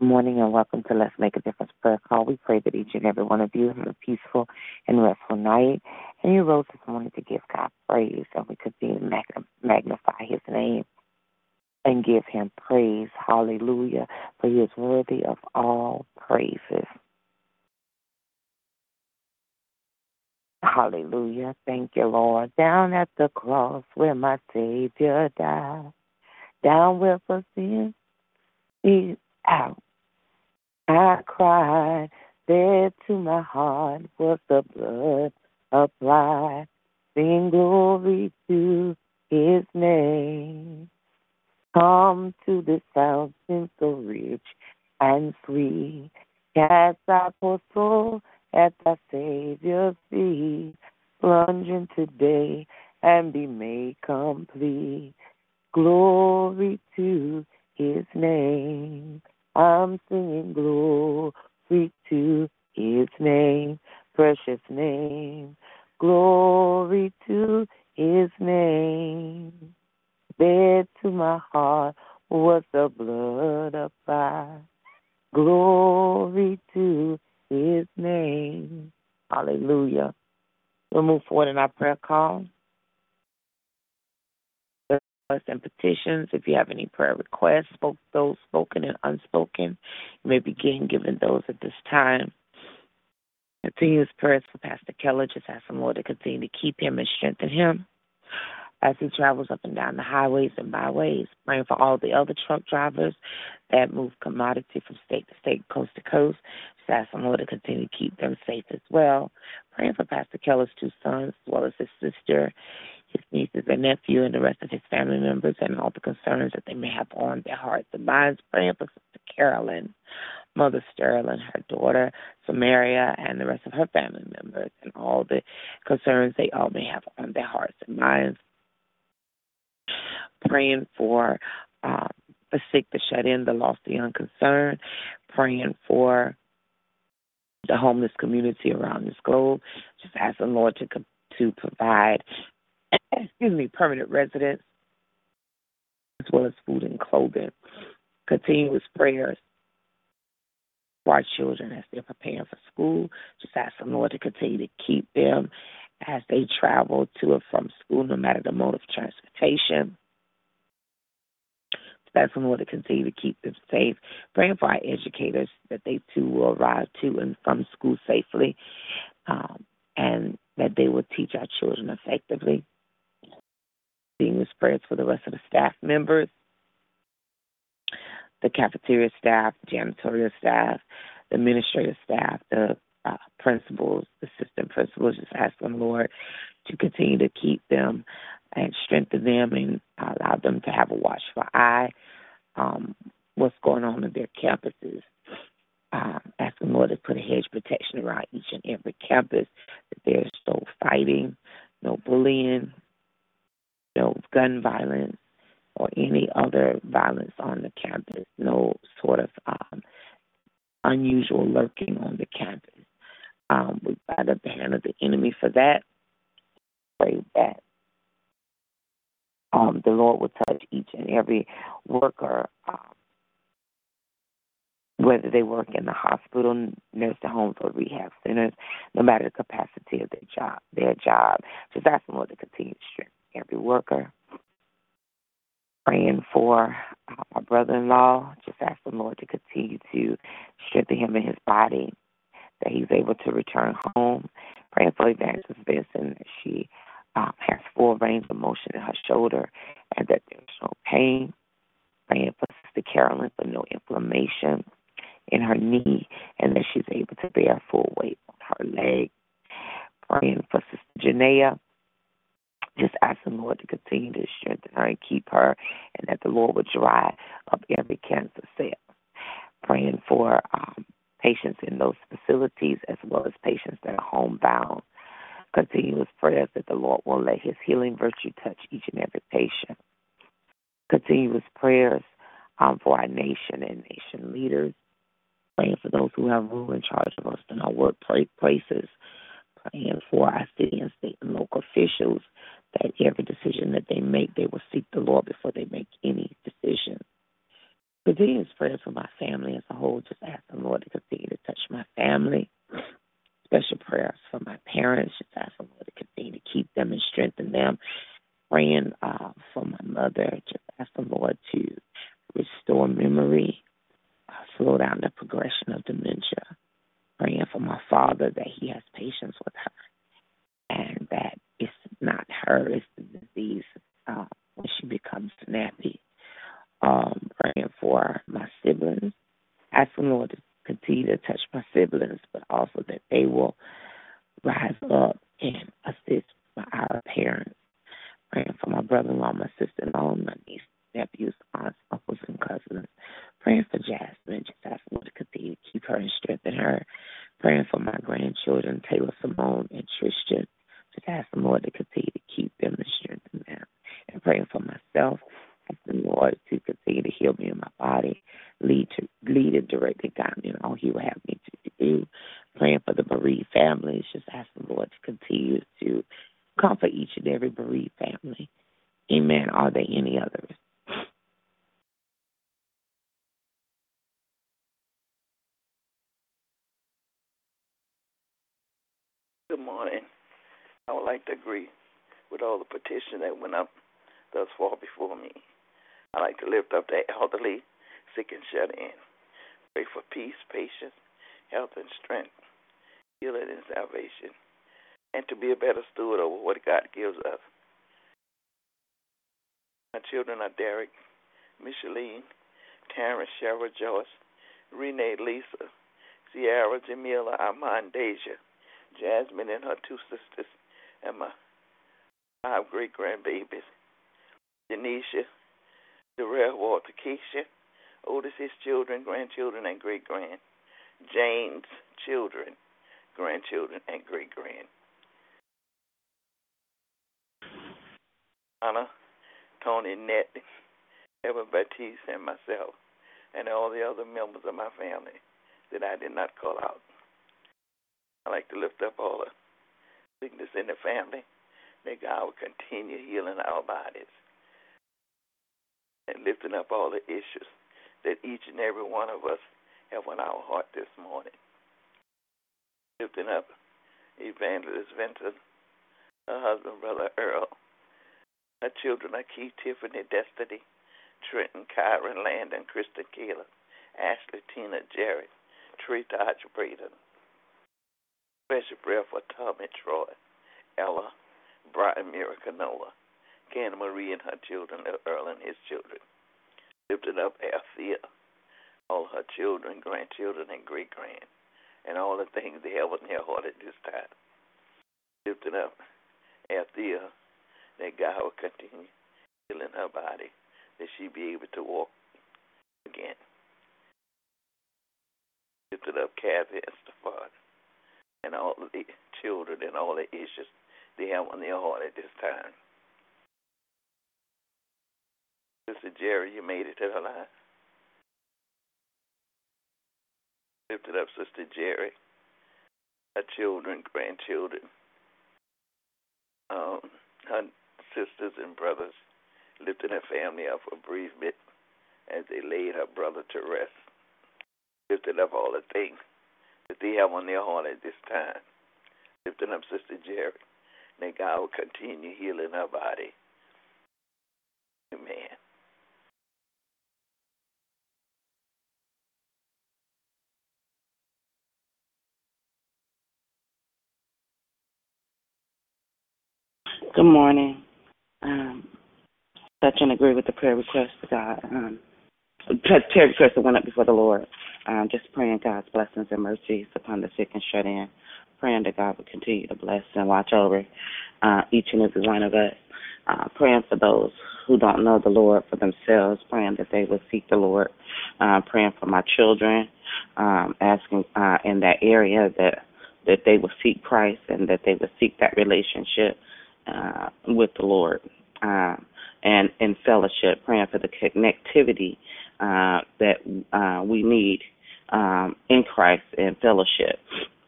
Good morning and welcome to Let's Make a Difference prayer call. We pray that each and every one of you have a peaceful and restful night. And you rose this morning to give God praise, and we continue to mag- magnify His name and give Him praise. Hallelujah. For He is worthy of all praises. Hallelujah. Thank you, Lord. Down at the cross where my Savior died, down where for sin is out. I cried, there to my heart was the blood applied. Sing glory to his name. Come to this fountain so rich and sweet. Cast our poor soul at thy Savior's feet. Plunge in today and be made complete. Glory to his name. I'm singing glory to his name, precious name. Glory to his name. There to my heart was the blood applied. Glory to his name. Hallelujah. We'll move forward in our prayer call and petitions. If you have any prayer requests, both those spoken and unspoken, you may begin giving those at this time. Continuous prayers for Pastor Keller. Just ask the Lord to continue to keep him and strengthen him as he travels up and down the highways and byways. Praying for all the other truck drivers that move commodity from state to state, coast to coast. Just ask the Lord to continue to keep them safe as well. Praying for Pastor Keller's two sons as well as his sister his nieces and nephew and the rest of his family members and all the concerns that they may have on their hearts and minds. Praying for Sister Carolyn, Mother Sterling, her daughter Samaria, and the rest of her family members and all the concerns they all may have on their hearts and minds. Praying for um, the sick, the shut in, the lost, the unconcerned. Praying for the homeless community around this globe. Just asking the Lord to to provide excuse me, permanent residents, as well as food and clothing. Continuous prayers for our children as they're preparing for school. Just ask the Lord to continue to keep them as they travel to and from school, no matter the mode of transportation. Ask the Lord to continue to keep them safe. Praying for our educators that they too will arrive to and from school safely um, and that they will teach our children effectively continuous prayers for the rest of the staff members, the cafeteria staff, janitorial staff, the administrative staff, the uh, principals, assistant principals. Just ask them, Lord, to continue to keep them and strengthen them and allow them to have a watchful eye. Um, what's going on in their campuses. Uh, ask the Lord to put a hedge protection around each and every campus, that there's no fighting, no bullying, no gun violence or any other violence on the campus, no sort of um, unusual lurking on the campus. Um, we up the hand of the enemy for that. Pray that um, the Lord will touch each and every worker, um, whether they work in the hospital, nursing homes, or rehab centers, no matter the capacity of their job. Their job, just ask the Lord to continue to strengthen every worker. Praying for uh, my brother in law. Just ask the Lord to continue to strengthen him in his body, that he's able to return home. Praying for Evangelist Benson that she um, has full range of motion in her shoulder and that there's no pain. Praying for Sister Carolyn for no inflammation in her knee and that she's able to bear full weight on her leg. Praying for Sister Janea just asking Lord to continue to strengthen her and keep her, and that the Lord would dry up every cancer cell. Praying for um, patients in those facilities as well as patients that are homebound. Continuous prayers that the Lord will let His healing virtue touch each and every patient. Continuous prayers um, for our nation and nation leaders. Praying for those who have rule in charge of us in our workplaces. Praying for our city and state and local officials that every decision that they make, they will seek the Lord before they make any decision. Continuous prayers for my family as a whole. Just ask the Lord to continue to touch my family. Special prayers for my parents. Just ask the Lord to continue to keep them and strengthen them. Praying uh, for my mother. Just ask the Lord to restore memory, uh, slow down the progression of dementia. Praying for my father that he has patience with her and that not her, it's the disease uh, when she becomes snappy. Um, praying for my siblings, asking Lord to continue to touch my siblings, but also that they will rise up and assist our parents. Praying for my brother-in-law, my sister-in-law, my niece, nephews, aunts, uncles, and cousins. Praying for Jasmine, just asking Lord to continue to keep her and strengthen her. Praying for my grandchildren, Taylor, Simone, and Tristan just ask the Lord to continue to keep them and strengthen them. And praying for myself, ask the Lord to continue to heal me in my body, lead to lead and direct and guide me in all He will have me to do. Praying for the bereaved families, just ask the Lord to continue to comfort each and every bereaved family. Amen. Are there any others? Good morning. I would like to agree with all the petitions that went up thus far before me. I like to lift up the elderly, sick and shut in. Pray for peace, patience, health, and strength, healing and salvation, and to be a better steward over what God gives us. My children are Derek, Micheline, Terrence, Cheryl, Joyce, Renee, Lisa, Sierra, Jamila, Armand, Deja, Jasmine and her two sisters, and my five great grandbabies, Denisha, Darrell, Walter, Keisha, Otis, his children, grandchildren, and great grand, James, children, grandchildren, and great grand. Anna, Tony, Ned, Evan Baptiste, and myself, and all the other members of my family that I did not call out. I like to lift up all the sickness in the family. May God will continue healing our bodies and lifting up all the issues that each and every one of us have on our heart this morning. Lifting up Evangelist Vincent, her husband, Brother Earl, her children are Keith, Tiffany, Destiny, Trenton, Kyron, Landon, Kristen, Kayla, Ashley, Tina, Jerry, Tree, Taj, Braden. Special prayer for Tommy, Troy, Ella, Brian, Miracle, Noah, Canna Marie and her children, Earl and his children. Lifted up Althea, all her children, grandchildren, and great grand, and all the things they have in their heart at this time. Lifted up Althea, that God will continue healing her body, that she be able to walk again. Lifted up Kathy and Stefan, and all the children and all the issues they have on their heart at this time. Sister Jerry, you made it to the line. Lifted up Sister Jerry, her children, grandchildren, um, her sisters and brothers, lifting her family up for bereavement as they laid her brother to rest. Lifted up all the things that they have on their heart at this time. Lifting up Sister Jerry. May God will continue healing her body. Amen. Good morning. Um, touch and agree with the prayer request God. Um, prayer request that went up before the Lord. Um, just praying God's blessings and mercies upon the sick and shut in. Praying that God would continue to bless and watch over uh, each and every one of us. uh, praying for those who don't know the Lord for themselves, praying that they would seek the Lord, uh, praying for my children, um, asking uh, in that area that that they will seek Christ and that they will seek that relationship uh, with the Lord, uh, and in fellowship, praying for the connectivity uh, that uh, we need um, in Christ and fellowship.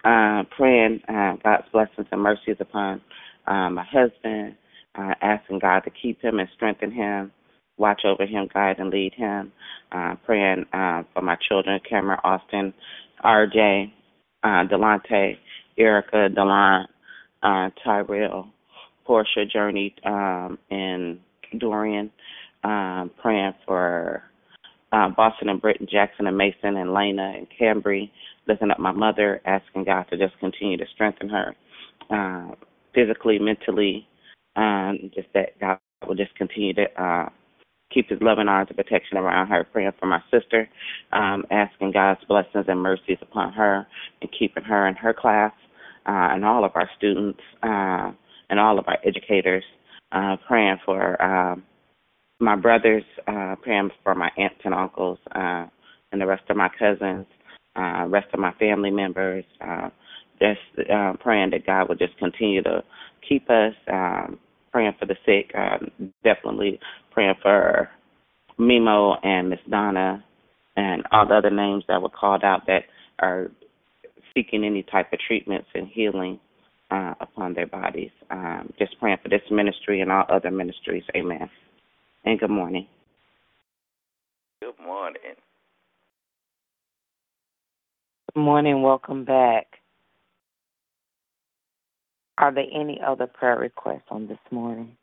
Uh, praying uh, God's blessings and mercies upon uh, my husband, uh, asking God to keep him and strengthen him, watch over him, guide and lead him. Uh, praying for my children, Cameron, Austin, RJ, uh, Delante, Erica, Delon, uh, Tyrell, Portia, Journey, um, and Dorian. Um, praying for uh, Boston and Britton, Jackson and Mason and Lena and Cambry, lifting up my mother, asking God to just continue to strengthen her uh, physically, mentally, um, just that God will just continue to uh, keep his loving arms of protection around her, praying for my sister, um, asking God's blessings and mercies upon her and keeping her in her class uh, and all of our students uh, and all of our educators, uh, praying for um, my brothers, uh, praying for my aunts and uncles, uh, and the rest of my cousins, uh, rest of my family members. Uh, just uh, praying that God will just continue to keep us. Um, praying for the sick. Uh, definitely praying for Mimo and Miss Donna and all the other names that were called out that are seeking any type of treatments and healing uh, upon their bodies. Um, just praying for this ministry and all other ministries. Amen and good morning. Good morning. Good morning. Welcome back. Are there any other prayer requests on this morning?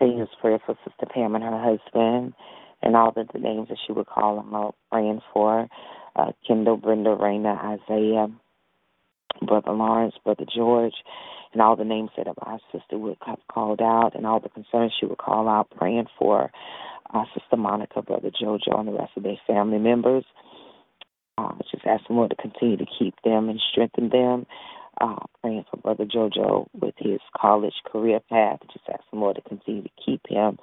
Please prayer for Sister Pam and her husband and all the, the names that she would call them out praying for. Uh, Kendall, Brenda, Raina, Isaiah, Brother Lawrence, Brother George, and all the names that our sister would have called out, and all the concerns she would call out, praying for our sister Monica, Brother Jojo, and the rest of their family members. Uh, just asking Lord to continue to keep them and strengthen them. Uh, praying for Brother Jojo with his college career path. Just asking Lord to continue to keep him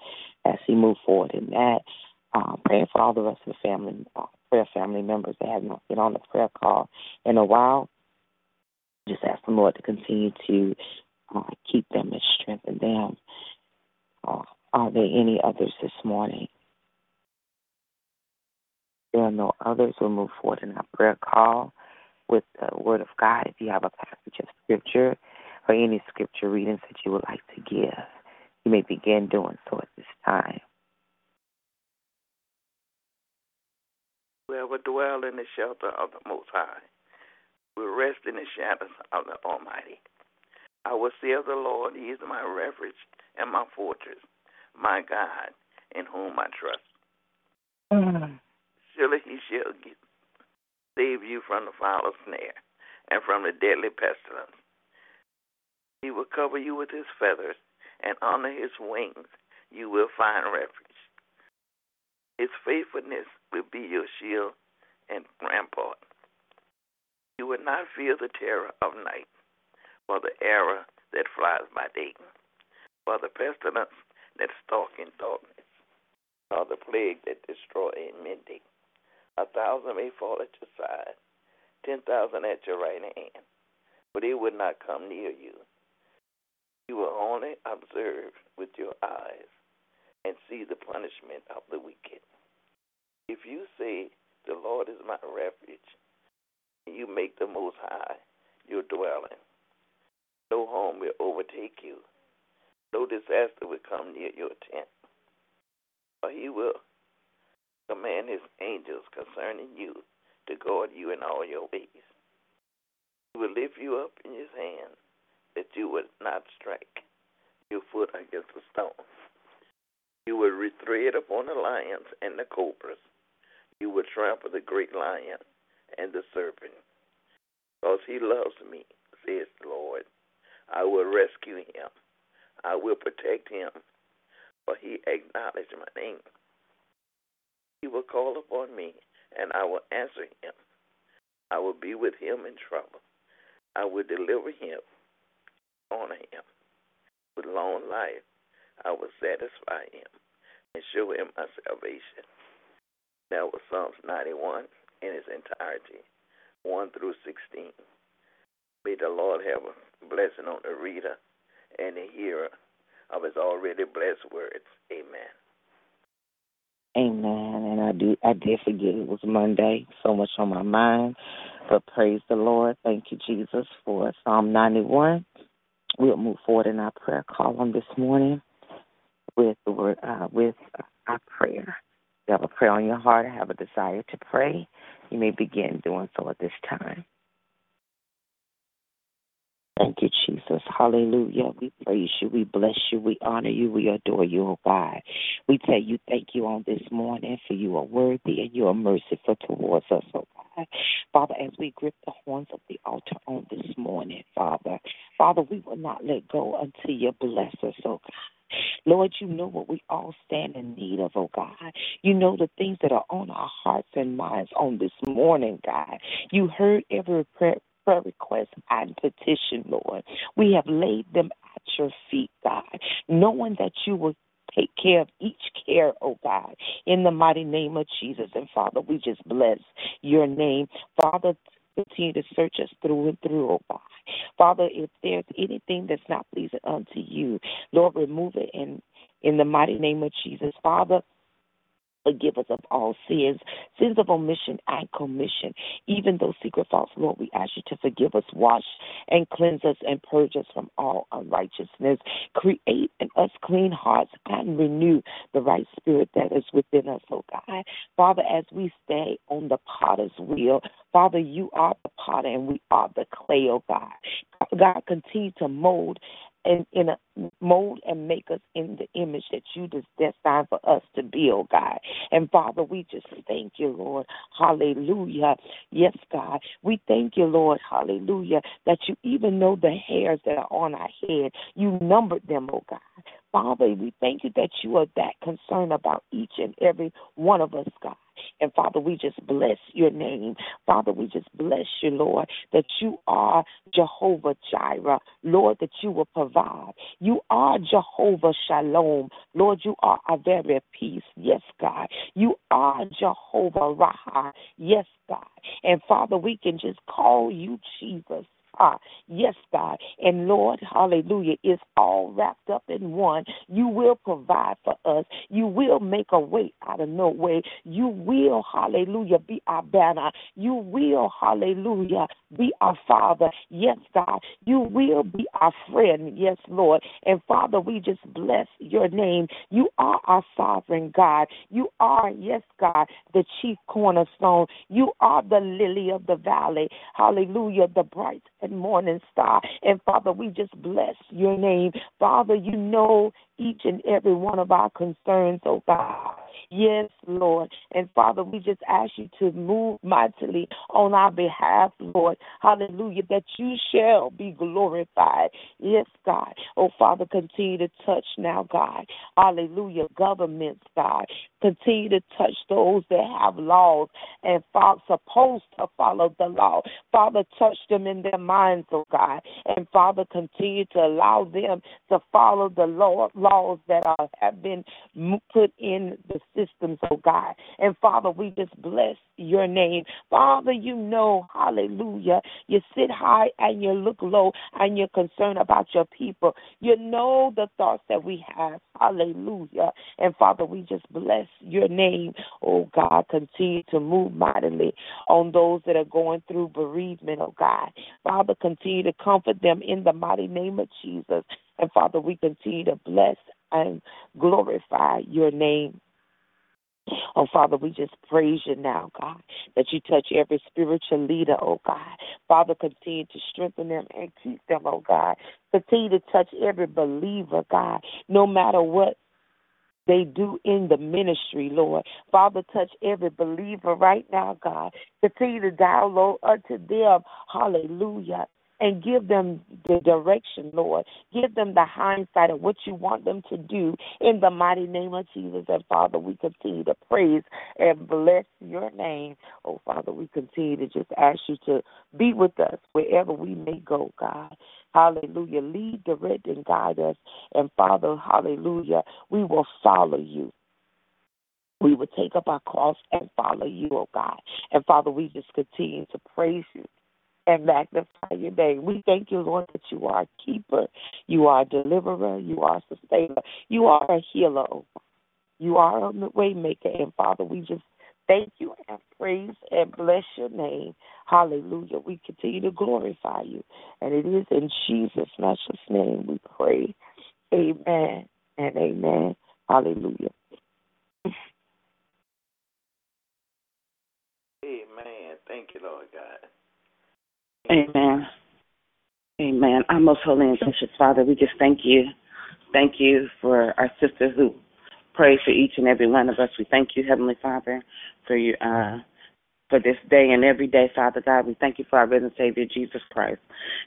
as he move forward in that. Uh, praying for all the rest of the family, uh, prayer family members that have not been on the prayer call in a while. Just ask the Lord to continue to uh, keep them and strengthen them. Uh, are there any others this morning? There are no others. We'll move forward in our prayer call with the Word of God. If you have a passage of Scripture or any Scripture readings that you would like to give, you may begin doing so at this time. Will dwell in the shelter of the Most High will rest in the shadows of the Almighty. I will say of the Lord, He is my refuge and my fortress, my God, in whom I trust. Mm. Surely He shall save you from the foul snare and from the deadly pestilence. He will cover you with His feathers, and under His wings you will find refuge. His faithfulness will be your shield and rampart. You would not fear the terror of night, or the arrow that flies by day, or the pestilence that stalks in darkness, or the plague that destroys in midday. A thousand may fall at your side, ten thousand at your right hand, but it would not come near you. You will only observe with your eyes and see the punishment of the wicked. If you say, The Lord is my refuge, you make the Most High your dwelling. No harm will overtake you. No disaster will come near your tent. For he will command his angels concerning you to guard you in all your ways. He will lift you up in his hand that you would not strike your foot against a stone. You will retread upon the lions and the cobras. You will trample the great lion and the serpent. Because he loves me, says the Lord. I will rescue him. I will protect him, for he acknowledged my name. He will call upon me, and I will answer him. I will be with him in trouble. I will deliver him, honor him, with long life, I will satisfy him and show him my salvation. That was Psalms 91 in its entirety, 1 through 16. May the Lord have a blessing on the reader and the hearer of his already blessed words. Amen. Amen. And I do I did forget it was Monday. So much on my mind. But praise the Lord. Thank you, Jesus, for Psalm ninety one. We'll move forward in our prayer column this morning with the word uh, with our prayer. You have a prayer on your heart, have a desire to pray, you may begin doing so at this time. Thank you, Jesus. Hallelujah. We praise you. We bless you. We honor you. We adore you, oh God. We tell you thank you on this morning for you are worthy and you are merciful towards us, oh God. Father, as we grip the horns of the altar on this morning, Father, Father, we will not let go until you bless us, oh God. Lord, you know what we all stand in need of, oh God. You know the things that are on our hearts and minds on this morning, God. You heard every prayer prayer request and petition, Lord. We have laid them at your feet, God, knowing that you will take care of each care, oh God, in the mighty name of Jesus. And Father, we just bless your name. Father, continue to search us through and through, oh God. Father, if there's anything that's not pleasing unto you, Lord, remove it in in the mighty name of Jesus. Father, Forgive us of all sins, sins of omission and commission, even those secret faults, Lord. We ask you to forgive us, wash and cleanse us, and purge us from all unrighteousness. Create in us clean hearts and renew the right spirit that is within us, oh God. Father, as we stay on the potter's wheel, Father, you are the potter and we are the clay, oh God. God, continue to mold and in a uh, mold and make us in the image that you designed for us to be, oh God. And Father, we just thank you, Lord. Hallelujah. Yes, God. We thank you, Lord. Hallelujah. That you even know the hairs that are on our head. You numbered them, oh God. Father, we thank you that you are that concerned about each and every one of us, God. And Father, we just bless your name. Father, we just bless you, Lord, that you are Jehovah Jireh. Lord, that you will provide. You are Jehovah Shalom. Lord, you are our very peace. Yes, God. You are Jehovah Rapha. Yes, God. And Father, we can just call you Jesus. Ah, yes, God. And Lord, hallelujah, it's all wrapped up in one. You will provide for us. You will make a way out of no way. You will, hallelujah, be our banner. You will, hallelujah, be our Father. Yes, God. You will be our friend. Yes, Lord. And Father, we just bless your name. You are our sovereign God. You are, yes, God, the chief cornerstone. You are the lily of the valley. Hallelujah, the bright and morning star. And Father, we just bless your name. Father, you know each and every one of our concerns, oh God. Yes, Lord. And Father, we just ask you to move mightily on our behalf, Lord. Hallelujah. That you shall be glorified. Yes, God. Oh, Father, continue to touch now, God. Hallelujah. Governments, God. Continue to touch those that have laws and are supposed to follow the law. Father, touch them in their minds, oh God. And Father, continue to allow them to follow the law, laws that are, have been put in the systems, oh God. And Father, we just bless your name. Father, you know, hallelujah, you sit high and you look low and you're concerned about your people. You know the thoughts that we have. Hallelujah. And Father, we just bless your name. Oh God, continue to move mightily on those that are going through bereavement, oh God. Father, continue to comfort them in the mighty name of Jesus. And Father, we continue to bless and glorify your name. Oh, Father, we just praise you now, God, that you touch every spiritual leader, oh God. Father, continue to strengthen them and keep them, oh God. Continue to touch every believer, God, no matter what they do in the ministry, Lord. Father, touch every believer right now, God. Continue to download unto them, hallelujah, and give them the direction, Lord. Give them the hindsight of what you want them to do in the mighty name of Jesus. And Father, we continue to praise and bless your name. Oh, Father, we continue to just ask you to be with us wherever we may go, God. Hallelujah. Lead, direct, and guide us. And Father, hallelujah, we will follow you. We will take up our cross and follow you, oh God. And Father, we just continue to praise you and magnify your name. We thank you, Lord, that you are a keeper, you are a deliverer, you are a sustainer, you are a healer. Oh you are a waymaker. And Father, we just thank you and praise and bless your name. Hallelujah. We continue to glorify you. And it is in Jesus' precious name we pray. Amen and amen. Hallelujah. Amen. Thank you, Lord God. Amen. Amen. Our most holy and gracious Father, we just thank you. Thank you for our sisters who pray for each and every one of us. We thank you, Heavenly Father, for you uh, for this day and every day, Father God. We thank you for our risen Savior Jesus Christ.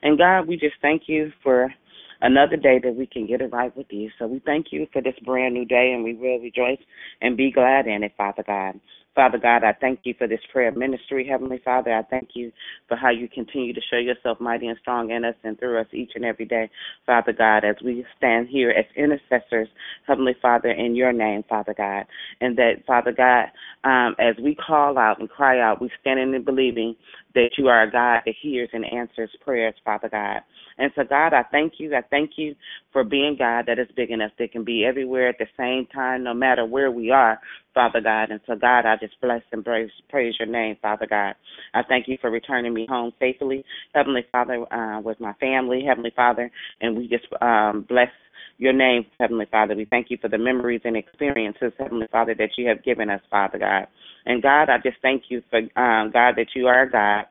And God, we just thank you for another day that we can get it right with you. So we thank you for this brand new day and we will rejoice and be glad in it, Father God. Father God, I thank you for this prayer ministry, Heavenly Father. I thank you for how you continue to show yourself mighty and strong in us and through us each and every day, Father God, as we stand here as intercessors, Heavenly Father, in your name, Father God. And that, Father God, um, as we call out and cry out, we stand in and believing that you are a God that hears and answers prayers, Father God. And so, God, I thank you. I thank you for being God that is big enough that can be everywhere at the same time, no matter where we are, Father God. And so, God, I just bless and praise, praise your name, Father God. I thank you for returning me home safely, Heavenly Father, uh, with my family, Heavenly Father. And we just um, bless your name, Heavenly Father. We thank you for the memories and experiences, Heavenly Father, that you have given us, Father God. And God, I just thank you for um, God that you are God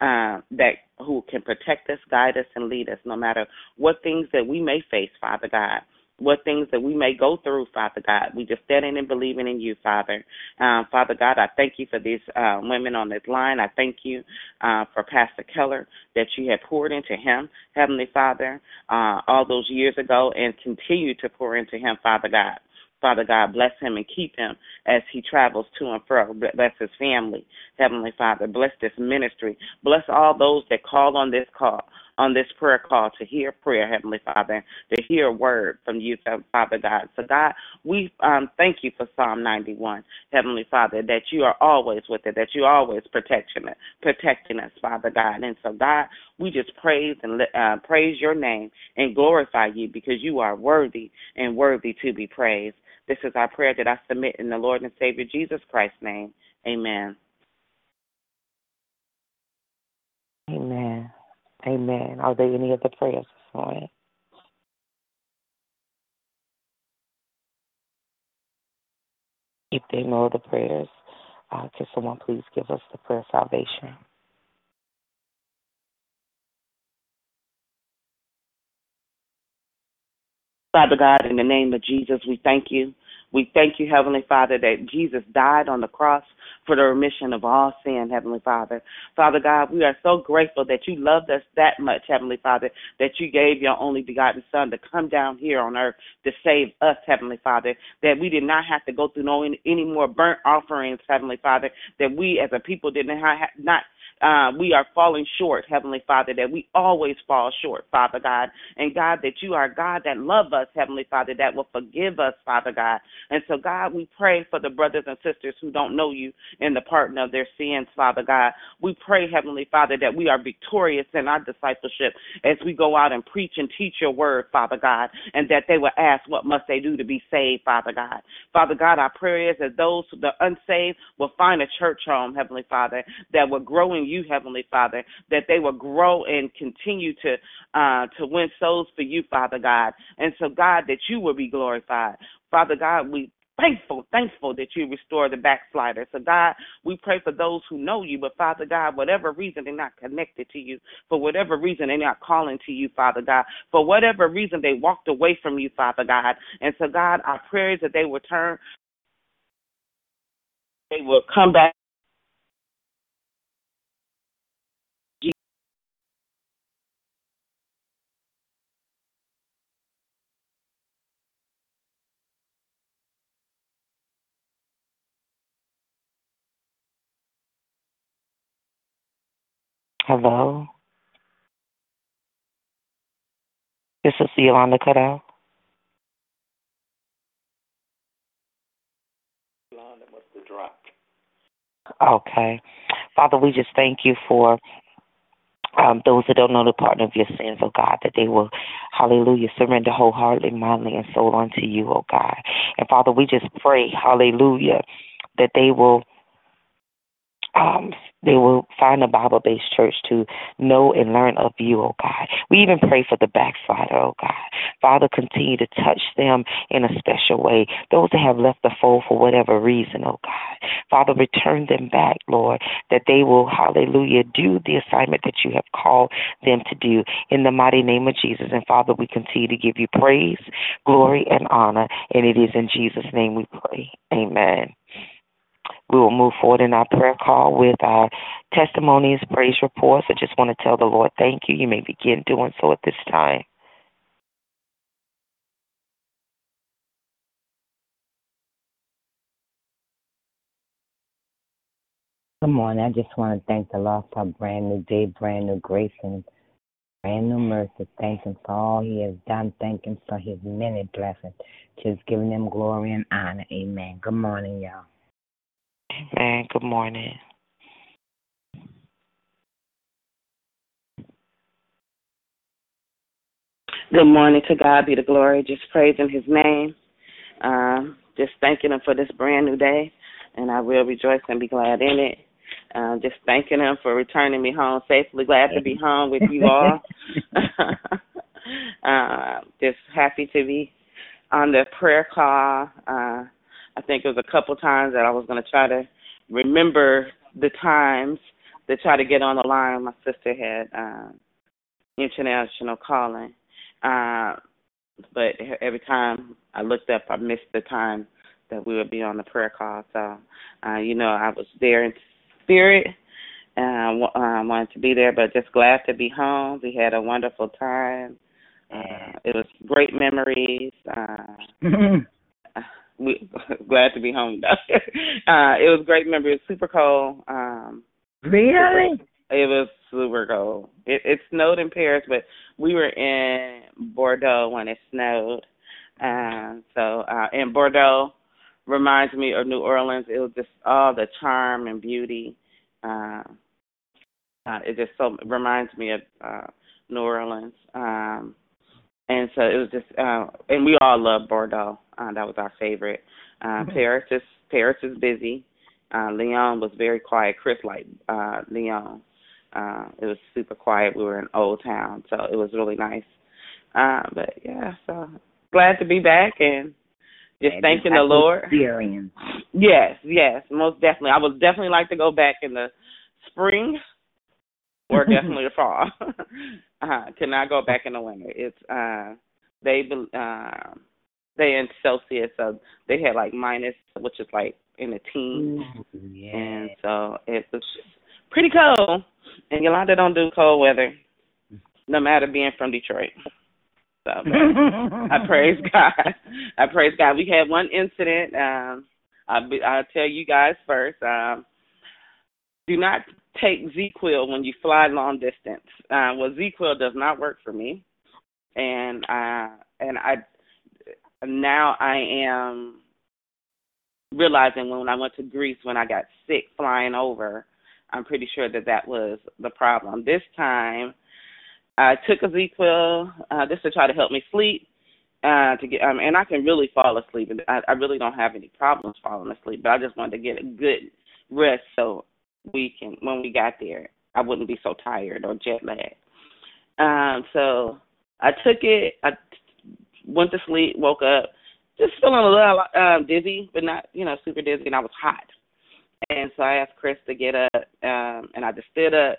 uh, that who can protect us, guide us, and lead us, no matter what things that we may face, Father God. What things that we may go through, Father God. We just standing and believing in you, Father. Um, Father God, I thank you for these uh, women on this line. I thank you uh, for Pastor Keller that you have poured into him, Heavenly Father, uh, all those years ago, and continue to pour into him, Father God. Father God, bless him and keep him as he travels to and fro. Bless his family, Heavenly Father. Bless this ministry. Bless all those that call on this call, on this prayer call to hear prayer, Heavenly Father, to hear a word from you, Father God. So, God, we um, thank you for Psalm 91, Heavenly Father, that you are always with it, that you're always protecting us, protecting us, Father God. And so, God, we just praise and uh, praise your name and glorify you because you are worthy and worthy to be praised. This is our prayer that I submit in the Lord and Savior Jesus Christ's name. Amen. Amen. Amen. Are there any other prayers this morning? If there are no other prayers, uh, can someone please give us the prayer of salvation? Father God, in the name of Jesus, we thank you. We thank you, Heavenly Father, that Jesus died on the cross for the remission of all sin, Heavenly Father. Father God, we are so grateful that you loved us that much, Heavenly Father, that you gave your only begotten Son to come down here on earth to save us, Heavenly Father, that we did not have to go through no any more burnt offerings, Heavenly Father, that we as a people did not not uh, we are falling short, Heavenly Father, that we always fall short, Father God. And God, that you are God that love us, Heavenly Father, that will forgive us, Father God. And so, God, we pray for the brothers and sisters who don't know you in the pardon of their sins, Father God. We pray, Heavenly Father, that we are victorious in our discipleship as we go out and preach and teach your word, Father God, and that they will ask, what must they do to be saved, Father God. Father God, our prayer is that those, who the unsaved, will find a church home, Heavenly Father, that will grow in you, Heavenly Father, that they will grow and continue to uh, to win souls for you, Father God. And so, God, that you will be glorified. Father God, we thankful, thankful that you restore the backslider. So, God, we pray for those who know you, but Father God, whatever reason they're not connected to you, for whatever reason they're not calling to you, Father God, for whatever reason they walked away from you, Father God. And so, God, our prayers that they will turn, they will come back Hello? Your sister Yolanda cut out. Yolanda must have dropped. Okay. Father, we just thank you for um, those that don't know the pardon of your sins, oh God, that they will, hallelujah, surrender wholeheartedly, mindly, and soul unto you, oh God. And Father, we just pray, hallelujah, that they will um, they will find a Bible based church to know and learn of you, oh God. We even pray for the backslider, oh God. Father, continue to touch them in a special way. Those that have left the fold for whatever reason, oh God. Father, return them back, Lord, that they will, hallelujah, do the assignment that you have called them to do in the mighty name of Jesus. And Father, we continue to give you praise, glory, and honor. And it is in Jesus' name we pray. Amen. We will move forward in our prayer call with our testimonies, praise reports. I just want to tell the Lord thank you. You may begin doing so at this time. Good morning. I just want to thank the Lord for a brand new day, brand new grace, and brand new mercy. Thank Him for all He has done. Thank Him for His many blessings. Just giving Him glory and honor. Amen. Good morning, y'all. Amen. Good morning. Good morning. To God be the glory. Just praising His name. Um, just thanking Him for this brand new day, and I will rejoice and be glad in it. Uh, just thanking Him for returning me home safely. Glad to be home with you all. uh, just happy to be on the prayer call. Uh, I think it was a couple times that I was going to try to remember the times to try to get on the line. My sister had uh, international calling, uh, but every time I looked up, I missed the time that we would be on the prayer call. So, uh, you know, I was there in spirit. Uh, uh, wanted to be there, but just glad to be home. We had a wonderful time. Uh, it was great memories. Uh, we glad to be home though. uh it was great remember it was super cold. Um Really? It was super cold. It it snowed in Paris but we were in Bordeaux when it snowed. Um so uh and Bordeaux reminds me of New Orleans. It was just all the charm and beauty. Uh, uh it just so reminds me of uh New Orleans. Um and so it was just uh and we all love Bordeaux. Uh, that was our favorite. Uh, mm-hmm. Paris is Paris is busy. Uh, Lyon was very quiet. Chris liked uh, Lyon. Uh, it was super quiet. We were in Old Town, so it was really nice. Uh, but yeah, so glad to be back and just thanking the Lord. Experience. Yes, yes, most definitely. I would definitely like to go back in the spring or definitely the fall. uh, cannot go back in the winter. It's uh they uh they in Celsius, so they had like minus, which is like in the teens, yeah. and so it was pretty cold. And Yolanda don't do cold weather, no matter being from Detroit. So I praise God. I praise God. We had one incident. Um, I'll, I'll tell you guys first. Um, do not take ZzzQuil when you fly long distance. Uh, well, ZzzQuil does not work for me, and uh, and I now I am realizing when I went to Greece when I got sick flying over, I'm pretty sure that that was the problem. This time, I took a ZzzQuil uh, just to try to help me sleep. Uh, to get, um, and I can really fall asleep. And I, I really don't have any problems falling asleep, but I just wanted to get a good rest so we can, when we got there, I wouldn't be so tired or jet lagged. Um, so I took it. I went to sleep, woke up, just feeling a little um, dizzy, but not you know super dizzy, and I was hot. And so I asked Chris to get up, um, and I just stood up,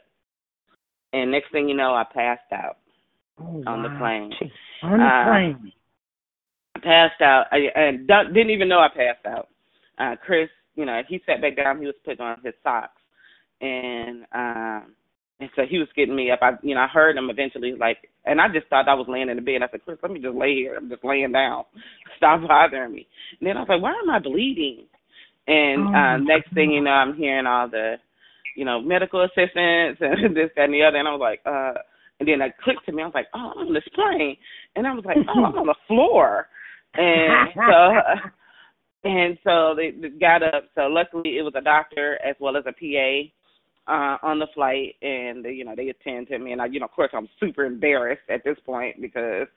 and next thing you know, I passed out oh, on wow. the plane. On the uh, plane. I passed out, I, and didn't even know I passed out. Uh, Chris, you know, he sat back down. He was putting on his socks, and um, and so he was getting me up. I, you know, I heard him eventually, like, and I just thought I was laying in the bed. I said, Chris, let me just lay here. I'm just laying down. Stop bothering me. And then I was like, why am I bleeding? And oh, uh, next thing you know, I'm hearing all the, you know, medical assistants and this, that, and the other. And I was like, uh, And then it clicked to me. I was like, oh, I'm on this plane, and I was like, oh, I'm on the floor, and so. And so they, they got up. So luckily, it was a doctor as well as a PA uh on the flight and you know they attend to me and I you know of course I'm super embarrassed at this point because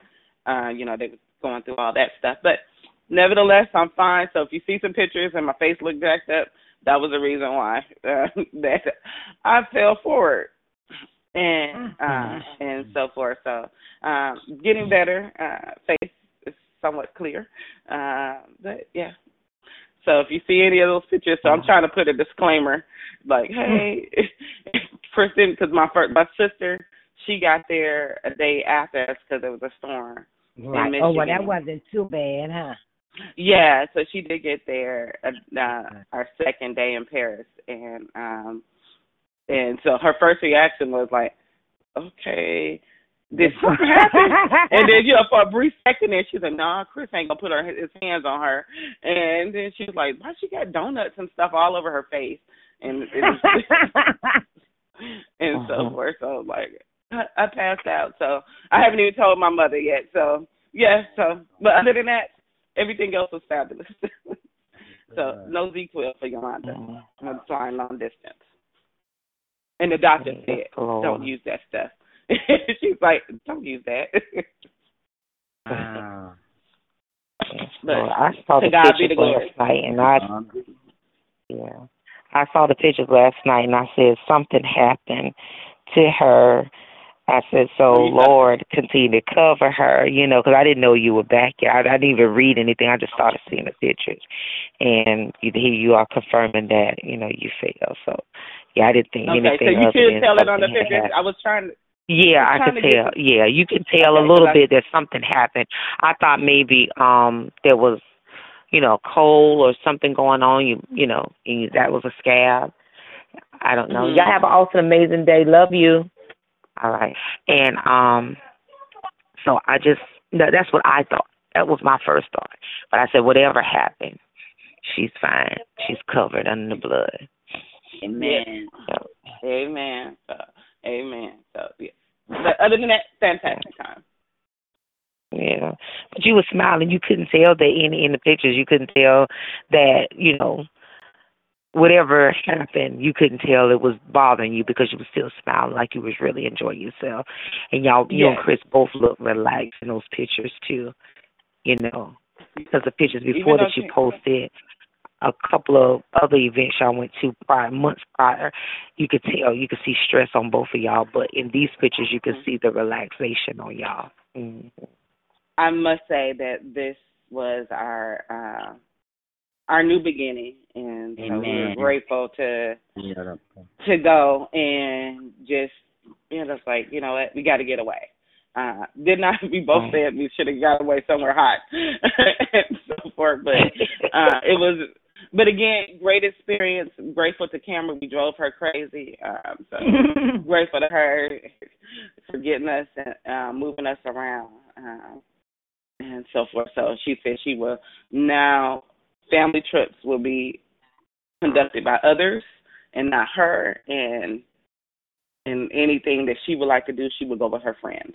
uh you know they were going through all that stuff. But nevertheless I'm fine. So if you see some pictures and my face looked jacked up that was the reason why uh, that I fell forward and uh Mm-hmm. and so forth. So um getting better uh face is somewhat clear. Uh but yeah so if you see any of those pictures, so I'm trying to put a disclaimer, like, hey, person, because my first, my sister, she got there a day after us because there was a storm. Right. Oh, well, that wasn't too bad, huh? Yeah, so she did get there uh, uh, our second day in Paris, and um, and so her first reaction was like, okay. Happen? and then, you know, for a brief second, there she's like, "Nah, Chris ain't gonna put her his hands on her." And then she's like, "Why she got donuts and stuff all over her face?" And and so Uh-huh. forth. So like, I, I passed out. So I haven't even told my mother yet. So yeah. So, but other than that, everything else was fabulous. so no ZzzQuil for Yolanda. I'm flying long distance. And the doctor said, "Don't use that stuff." She's like, "Don't use that." Ah. but Well, I saw to the God be pictures the glory. last night, and I yeah, I saw the pictures last night, and I said something happened to her. I said, so you got- Lord, continue to cover her, you know, because I didn't know you were back yet. I, I didn't even read anything. I just started seeing the pictures, and you, here you are confirming that, you know, you failed. So, yeah, I didn't think okay, anything so you other could tell it on the pictures. I was trying to. Yeah, I'm I could to get tell. Yeah, you can tell Okay, a little 'cause I- bit that something happened. I thought maybe um there was, you know, cold or something going on. You, you know, and you, that was a scab. I don't know. Mhm. Y'all have an awesome, amazing day. Love you. All right, and um, so I just that, that's what I thought. That was my first thought. But I said, whatever happened, she's fine. She's covered under the blood. Amen. So, Amen. So, amen. So, yeah. But other than that, fantastic time. Yeah, but you were smiling. You couldn't tell that in in the pictures. You couldn't tell that you know whatever happened. You couldn't tell it was bothering you because you were still smiling like you was really enjoying yourself. And y'all, you and Chris both look relaxed in those pictures too. You know, because the pictures before that you posted. A couple of other events y'all went to prior months prior, you could tell you could see stress on both of y'all, but in these pictures you could Mhm. see the relaxation on y'all. hmm I must say that this was our uh our new beginning, and so we're grateful to Beautiful. to go and just you know, it's like you know what, we got to get away. Uh, did not we both Right. said we should have got away somewhere hot and so forth, but uh, it was. But again, great experience. Grateful to Cameron. We drove her crazy. Um, so grateful to her for getting us and uh, moving us around um, and so forth. So she said she will now family trips will be conducted by others and not her, and and anything that she would like to do, she would go with her friends.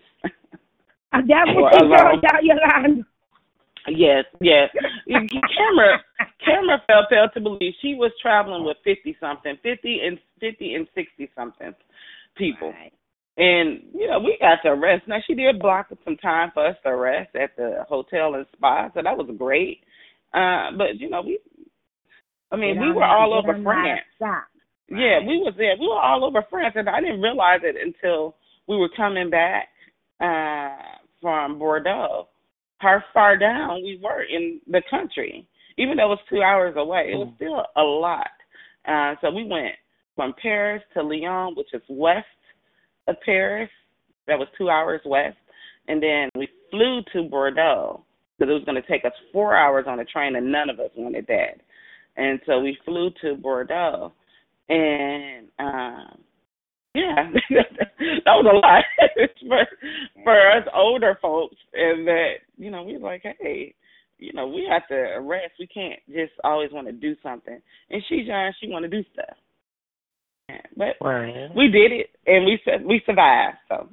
And that's Or what she alone. told y'all, Yolanda. Yes, yes. Cameron, Cameron fell failed to believe she was traveling with fifty something, fifty and fifty and sixty something people. And you know, we got to rest. Now she did block some time for us to rest at the hotel and spa, so that was great. Uh, but you know, we I mean, we were all over on out of France. stock. Yeah, we was there. We were all over France and I didn't realize it until we were coming back uh from Bordeaux. How far down we were in the country. Even though it was two hours away, it was still a lot. Uh so we went from Paris to Lyon, which is west of Paris. That was two hours west. And then we flew to Bordeaux because it was going to take us four hours on a train, and none of us wanted that. And so we flew to Bordeaux, and um, yeah, that was a lot for for us older folks. And that you know we were like, hey, you know we have to rest. We can't just always want to do something. And she's young; she want to do stuff. But Right. we did it, and we su- we survived. So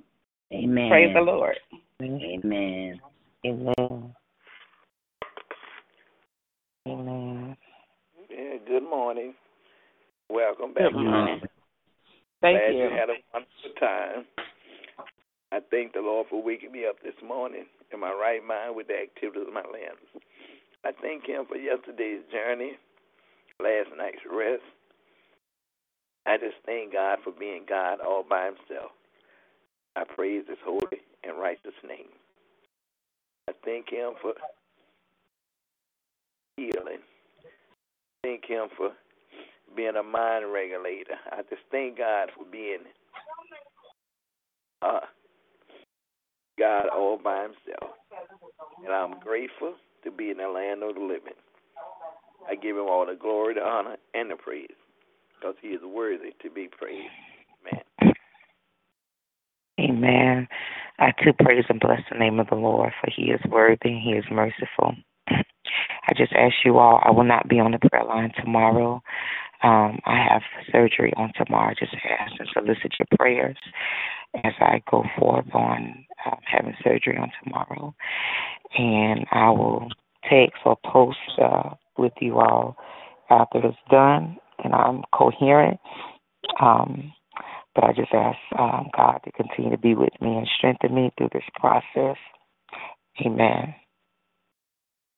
Amen. Praise the Lord. Amen. Amen. Amen. Yeah, good morning. Welcome back. Good morning. Thank Glad you. you had a wonderful time. I thank the Lord for waking me up this morning in my right mind with the activities of my limbs. I thank Him for yesterday's journey, last night's rest. I just thank God for being God all by Himself. I praise His holy and righteous name. I thank Him for healing. Thank Him for being a mind regulator. I just thank God for being uh, God all by Himself. And I'm grateful to be in the land of the living. I give Him all the glory, the honor, and the praise because He is worthy to be praised. Amen. Amen. I too praise and bless the name of the Lord, for He is worthy, and He is merciful. I just ask you all, I will not be on the prayer line tomorrow. Um, I have surgery on tomorrow. Just ask and solicit your prayers as I go forth on um, having surgery on tomorrow. And I will text or post uh, with you all after it's done and I'm coherent. Um, but I just ask um, God to continue to be with me and strengthen me through this process. Amen.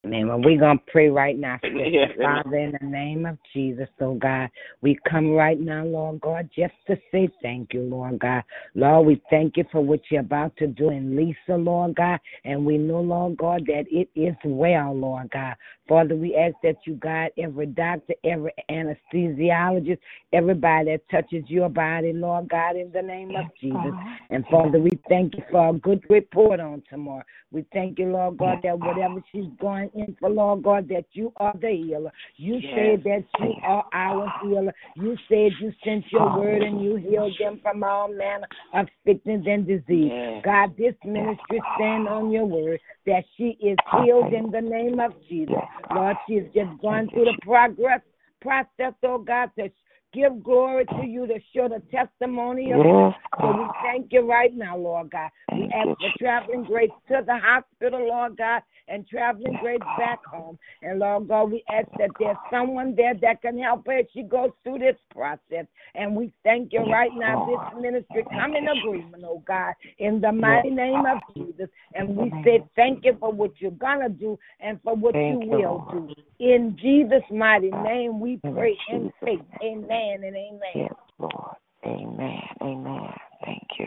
Amen. Well, we're going to pray right now. Yeah. Father, in the name of Jesus, oh God, we come right now, Lord God, just to say thank you, Lord God. Lord, we thank you for what you're about to do in Lisa, Lord God, and we know, Lord God, that it is well, Lord God. Father, we ask that you guide every doctor, every anesthesiologist, everybody that touches your body, Lord God, in the name of Jesus. And Father, we thank you for a good report on tomorrow. We thank you, Lord God, that whatever she's going in for, Lord God, that you are the healer. You said that you are our healer. You said you sent your word and you healed them from all manner of sickness and disease. God, this ministry stand on your word that she is healed in the name of Jesus. Lord, she's just going through the progress process, oh God, to give glory to you, to show the testimony of you. So we thank you right now, Lord God. We ask for traveling grace to the hospital, Lord God, and traveling grace back home. And Lord God, we ask that there's someone there that can help her as she goes through this process. And we thank you right now, this ministry come in agreement, oh God, in the mighty name of Jesus. And we say thank you for what you're gonna do and for what you Thank you, will Lord. do. In Jesus' mighty name we pray in faith. Amen and amen. Yes, Lord. Amen. Amen. Thank you.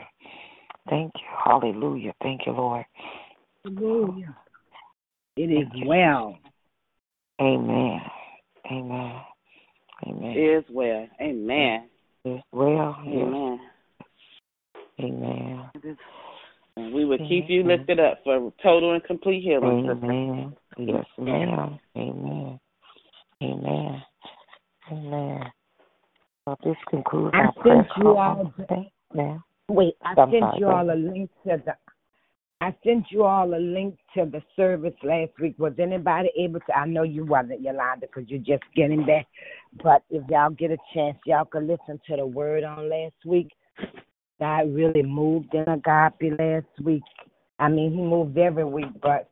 Thank you. Hallelujah. Thank you, Lord. Hallelujah. It is well. Amen. Amen. Amen. Is well. Amen. Yes, well, yes. Amen. Amen. And we will keep you lifted up for total and complete healing. Amen. Yes, ma'am. Amen. Amen. Amen. Well, this concludes I our sent you all Okay, ma'am. Wait, I I'm sent sorry, you all a link to the. I sent you all a link to the service last week. Was anybody able to? I know you wasn't, Yolanda, because you're just getting back. But if y'all get a chance, y'all could listen to the word on last week. God really moved in Agape last week. I mean, He moved every week, but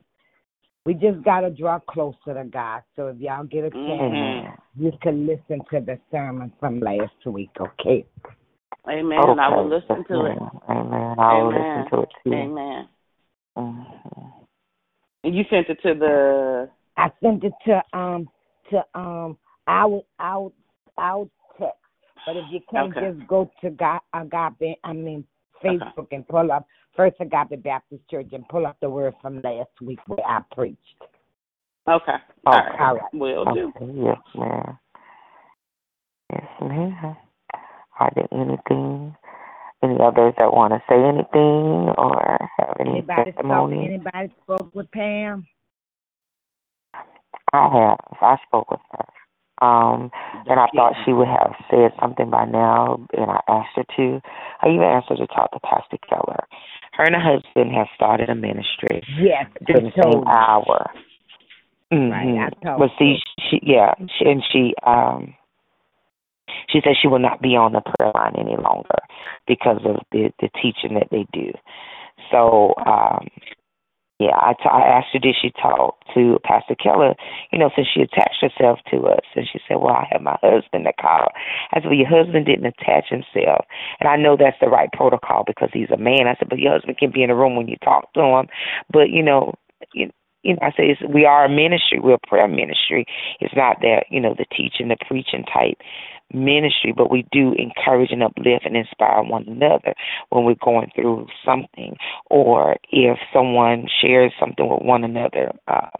we just got to draw closer to God. So if y'all get a chance, Amen. you can listen to the sermon from last week, okay? Amen. I will listen yes, to it. Amen. I will Amen. listen to it too. Amen. Mhm. And you sent it to the I sent it to um to um our our our text. But if you can't Okay. just go to God I Agape, I mean Facebook and pull up First Agape Baptist Church and pull up the word from last week where I preached. Okay. Oh, All right. All right. Will do. Okay, yes, ma'am. Yes, ma'am. Are there anything, any others that want to say anything or have any Anybody spoke anybody spoke with Pam? I have. I spoke with her. Um, and I thought she would have said something by now, and I asked her to. I even asked her to talk to Pastor Keller. Her and her husband have started a ministry Yes, during I the same hour. Right, Mhm. I told But see, she yeah, she, and she um she said she will not be on the prayer line any longer because of the the teaching that they do. so um yeah, I, t- I asked her, did she talk to Pastor Keller, you know, since she attached herself to us? And she said, well, I have my husband that called. I said, well, your husband didn't attach himself. And I know that's the right protocol because he's a man. I said, but your husband can be in the room when you talk to him. But, you know, you, you know, I say it's, we are a ministry. We're a prayer ministry. It's not that, you know, the teaching, the preaching type ministry, but we do encourage and uplift and inspire one another when we're going through something, or if someone shares something with one another. Um,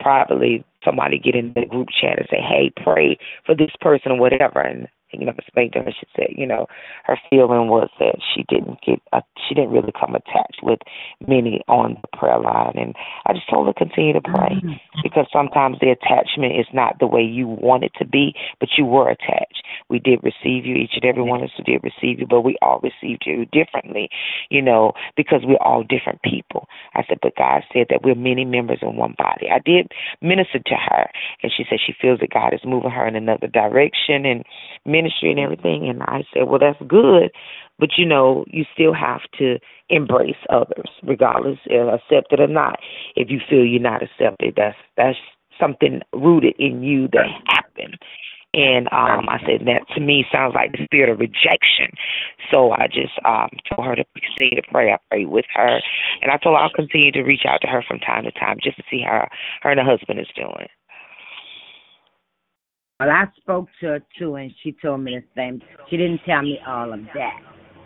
privately, somebody get in the group chat and say, "Hey, pray for this person or whatever," and you know, explained to her. She said, you know, her feeling was that she didn't get, uh, she didn't really come attached with many on the prayer line, and I just told her continue to pray mm-hmm. because sometimes the attachment is not the way you want it to be, but you were attached. We did receive you, each and every one of us did receive you, but we all received you differently, you know, because we're all different people. I said, but God said that we're many members in one body. I did minister to her, and she said she feels that God is moving her in another direction, and ministry and everything. And I said, well, that's good, but you know, you still have to embrace others, regardless if accepted or not. If you feel you're not accepted, that's that's something rooted in you that happened. And um I said that to me sounds like the spirit of rejection. So I just um told her to continue to pray. I prayed with her and I told her I'll continue to reach out to her from time to time just to see how her and her husband is doing. Well, I spoke to her too, and she told me the same. She didn't tell me all of that,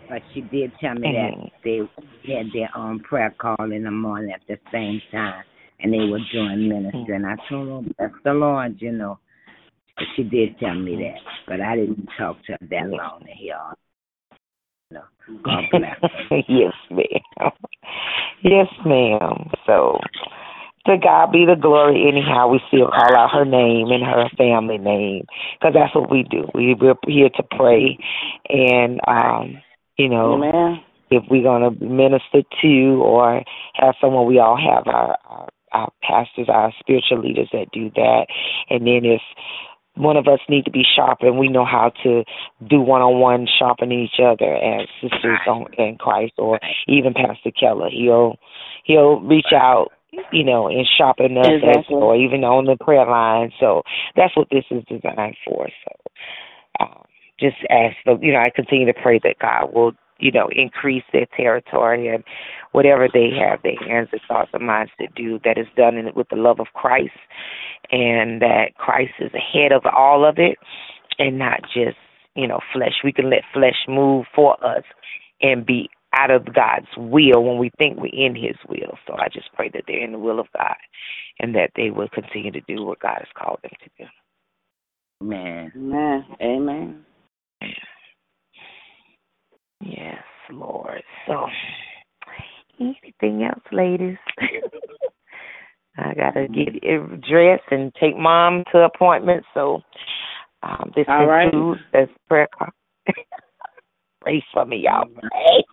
but she did tell me mm-hmm. that they had their own prayer call in the morning at the same time, and they were doing ministry. And I told her, "Bless the Lord," you know. She did tell me that, but I didn't talk to her that long to hear all. No, God bless. yes, ma'am. Yes, ma'am. So to God be the glory. Anyhow, we still call out her name and her family name because that's what we do. We we're here to pray, and um, you know, Amen. if we're gonna minister to or have someone, we all have our, our our pastors, our spiritual leaders that do that, and then if one of us need to be sharpened. We know how to do one on one sharpening each other as sisters in Christ, or even Pastor Keller. He'll he'll reach out you know, in shopping us exactly. or even on the prayer line. So that's what this is designed for. So um, just ask the, you know, I continue to pray that God will, you know, increase their territory and whatever they have their hands and thoughts and minds to do, that is done in, with the love of Christ and that Christ is ahead of all of it and not just, you know, flesh. We can let flesh move for us and be out of God's will when we think we're in His will. So I just pray that they're in the will of God and that they will continue to do what God has called them to do. Amen. Amen. Amen. Yes, Lord. So, anything else, ladies? I gotta get dressed and take mom to appointments. So, um, this All concludes right. this prayer call. Pray for me, y'all. Pray.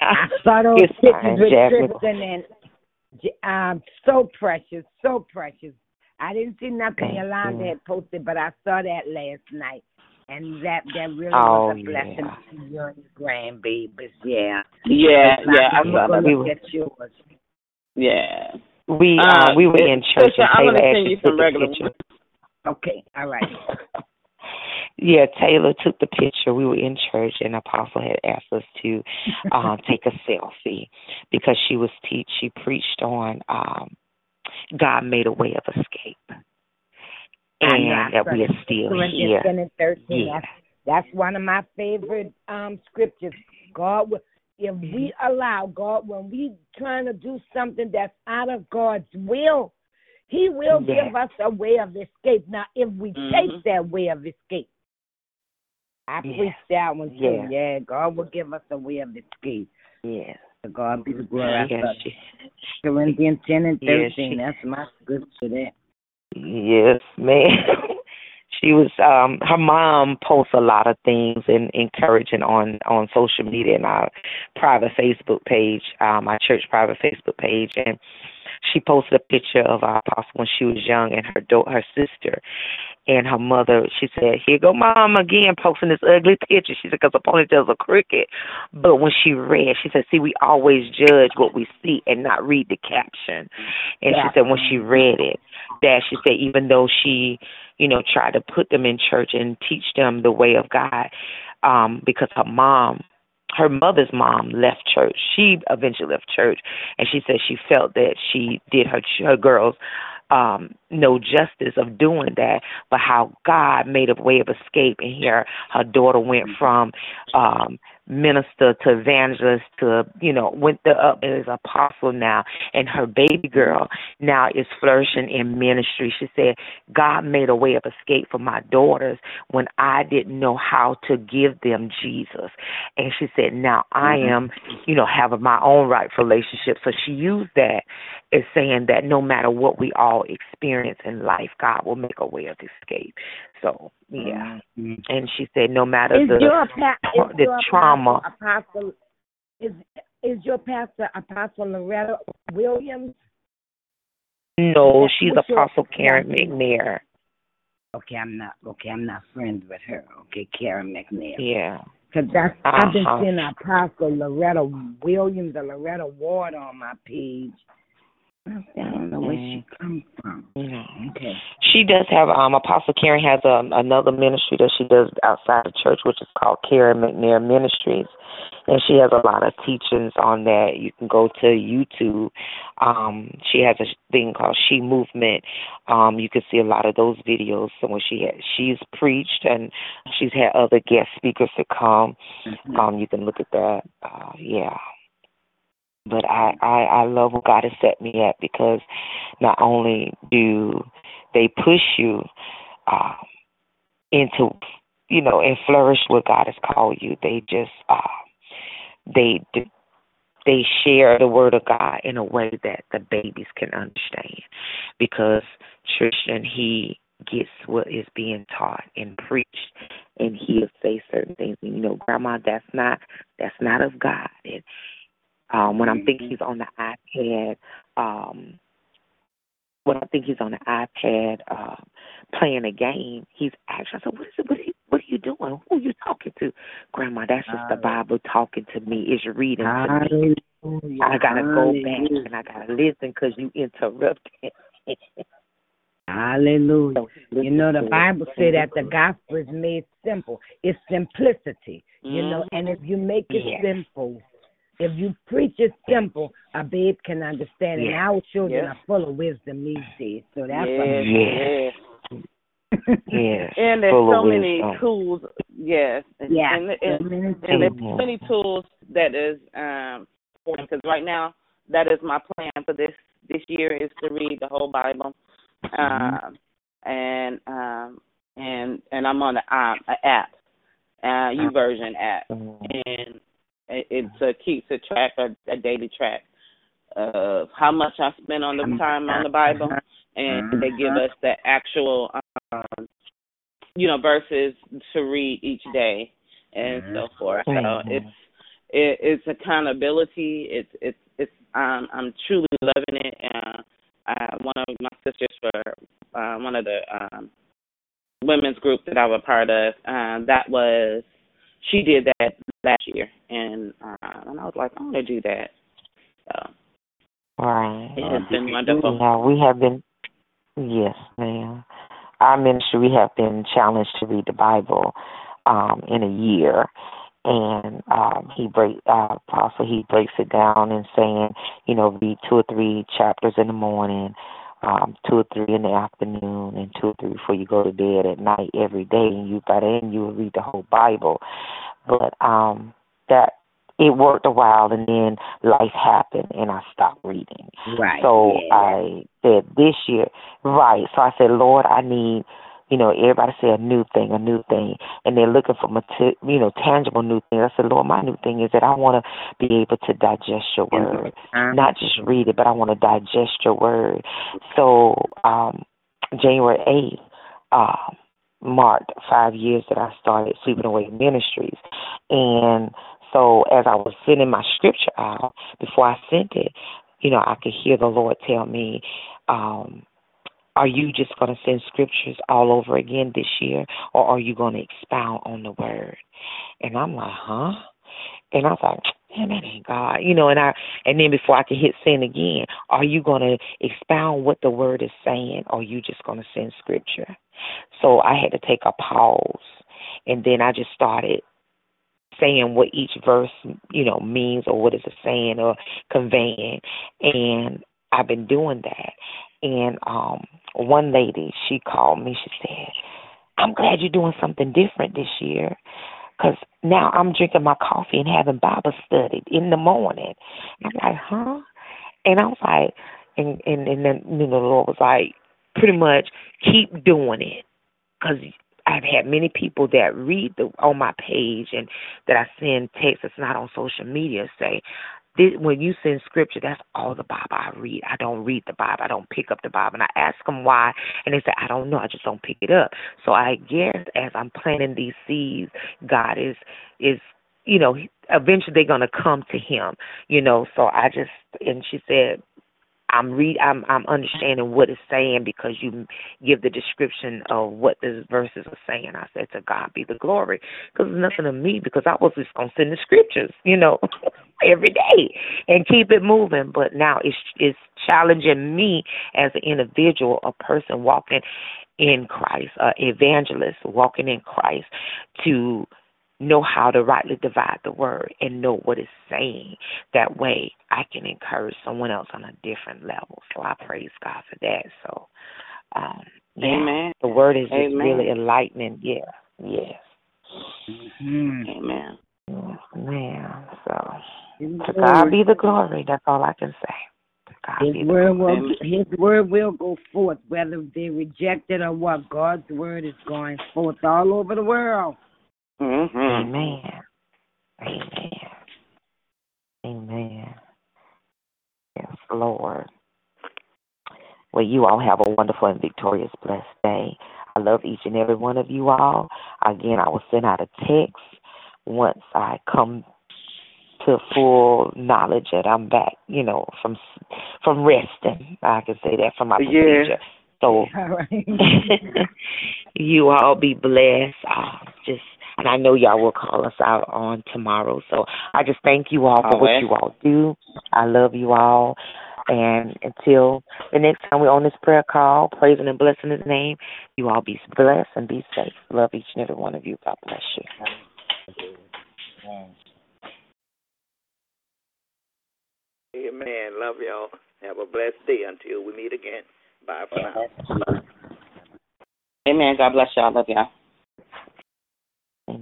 I saw those pictures with Tristan and um, so precious, so precious. I didn't see nothing Thank Yolanda you. had posted, but I saw that last night, and that that really Oh, was a blessing yeah. to you and your grandbabies. Yeah, Yeah, But yeah, I I'm gonna that. look at yours. Yeah. We Uh, uh, we were in church Trisha, I'm and gonna Taylor send you actually some the regular picture. Okay, all right. Yeah, Taylor took the picture. We were in church and Apostle had asked us to um take a selfie because she was teach she preached on um God made a way of escape. And I that we are still Corinthians here. 13. Yeah. That's, that's one of my favorite um scriptures. God, will- if we allow God, when we trying to do something that's out of God's will, He will Yeah. give us a way of escape. Now, if we Mhm. take that way of escape, I Yeah. preached that one too. Yeah. Yeah, God will give us a way of escape. Yes. To God be the glory. Yes, she, Corinthians 10 and 13. she- that's my scripture there. Yes, man. she was um her mom posts a lot of things and encouraging on on social media and our private Facebook page, um our church private Facebook page and she posted a picture of our apostle when she was young and her do- her sister and her mother. She said, "Here go mom again posting this ugly picture." She said, "Cause the ponytail's a cricket." But when she read, she said, "See, we always judge what we see and not read the caption." And she said when she read it, that she said even though she, you know, tried to put them in church and teach them the way of God, um, because her mom her mother's mom left church. She eventually left church, and she said she felt that she did her her girls um no justice of doing that, but how God made a way of escape. And here her daughter went from um minister to evangelist to you know went the up as apostle now and her baby girl now is flourishing in ministry. She said god made a way of escape for my daughters when i didn't know how to give them jesus. And she said now i mm-hmm. am you know having my own right relationship. So she used that as saying that no matter what we all experience in life god will make a way of escape so yeah Mhm. and she said no matter Is the your pa- is the your trauma apostle is is your pastor Apostle Loretta Williams? No, she's What's your- Apostle Karen McNair. Okay, I'm not okay. I'm not friends with her. Okay, Karen McNair. Yeah. Cause that's I've been Uh-huh. seeing Apostle Loretta Williams or Loretta Ward on my page. I don't know where she come from. Yeah. Okay. She does have um Apostle Karen has um another ministry that she does outside the church which is called Karen McNair Ministries. And she has a lot of teachings on that. You can go to YouTube. Um, she has a thing called She Movement. Um, you can see a lot of those videos. So when she had, she's preached and she's had other guest speakers to come. Um, you can look at that. Uh, yeah. But I, I, I love what God has set me at because not only do they push you uh, into, you know, and flourish what God has called you, they just, uh, they, they share the word of God in a way that the babies can understand because Tristan, he gets what is being taught and preached and he'll say certain things. And you know grandma that's not that's not of god. And um when i'm thinking he's on the ipad um when i think he's on the ipad uh playing a game he's actually i said what is it? What are you what are you doing? Who are you talking to? Grandma that's just the bible talking to me. Is reading to me. I gotta go back and i gotta listen because you interrupted Hallelujah. You know the Bible say that the gospel is made simple. It's simplicity. You know, and if you make it simple, if you preach it simple, a babe can understand. And Yes. our children Yes. are full of wisdom these days. So that's yes, Yes. yes. yes And there's full so many wisdom. tools. Yes. And, yeah. and, and, so many and there's many tools that is um because right now that is my plan for this this year is to read the whole Bible, um, and um and and I'm on the app, a app, uh, YouVersion app, Mhm. and it, it uh, keeps a track, a, a daily track of how much I spend on the time on the Bible, and they give us the actual, um, you know, verses to read each day and so forth. So it's it, it's accountability. It's it's it's um I'm truly loving it. Uh, uh, one of my sisters for uh, one of the um, women's group that I was part of, uh, that was she did that last year, and uh, and I was like, I want to do that. So Right. it has been wonderful. Yeah, we have been. Yes, ma'am. Our ministry, we have been challenged to read the Bible um, in a year, and um, he break uh, apostle he breaks it down and saying, you know, read two or three chapters in the morning, um, two or three in the afternoon, and two or three before you go to bed at night every day, and you by then you will read the whole Bible. But um, that it worked a while, and then life happened, and I stopped reading. Right. So yeah. I said this year, right. So I said, Lord, I need, you know, everybody say a new thing, a new thing, and they're looking for, mate- you know, tangible new thing. I said, Lord, my new thing is that I want to be able to digest your word, not just read it, but I want to digest your word. So um, January eighth. Uh, marked five years that I started Sweeping Away Ministries. And so as I was sending my scripture out, before I sent it, you know, I could hear the Lord tell me, um, are you just going to send scriptures all over again this year, or are you going to expound on the word? And I'm like, huh? And I like, man, that ain't God, you know. And I, and then before I could hit send again, are you going to expound what the word is saying, or are you just going to send scripture? So I had to take a pause, and then I just started saying what each verse, you know, means or what is it saying or conveying. And I've been doing that. And um one lady, she called me. She said, "I'm glad you're doing something different this year." Cause now I'm drinking my coffee and having Bible study in the morning. And I'm like, huh? And I was like, and and and then you know the Lord was like, pretty much keep doing it, cause I've had many people that read the on my page and that I send texts that's not on social media say, this, when you send scripture, that's all the Bible I read. I don't read the Bible. I don't pick up the Bible. And I ask them why, and they say, I don't know. I just don't pick it up. So I guess as I'm planting these seeds, God is is you know eventually they're gonna come to Him. You know. So I just and she said I'm read I'm I'm understanding what it's saying because you give the description of what the verses are saying. I said to God be the glory because it's nothing to me because I was just gonna send the scriptures, you know, every day and keep it moving. But now it's it's challenging me as an individual, a person walking in Christ, an evangelist walking in Christ, to know how to rightly divide the word and know what it's saying. That way I can encourage someone else on a different level. So I praise God for that. So um yeah, Amen. the word is just really enlightening. Yeah. Yes. Mm-hmm. Amen. Yes, ma'am. So to God be the glory. That's all I can say. God His be the word will His word will go forth, whether they reject it or what. God's word is going forth all over the world. Mm-hmm. Amen. Amen. Amen. Yes, Lord. Well, you all have a wonderful and victorious, blessed day. I love each and every one of you all. Again, I will send out a text once I come to full knowledge that I'm back, you know, from from resting. I can say that from my Yeah. procedure. So All right. you all be blessed. Uh, just and I know y'all will call us out on tomorrow. So I just thank you all for what Always. you all do. I love you all. And until the next time we're on this prayer call, praising and blessing his name, you all be blessed and be safe. Love each and every one of you. God bless you. Amen. Love y'all. Have a blessed day until we meet again. Bye for now. Amen. God bless y'all. Love y'all.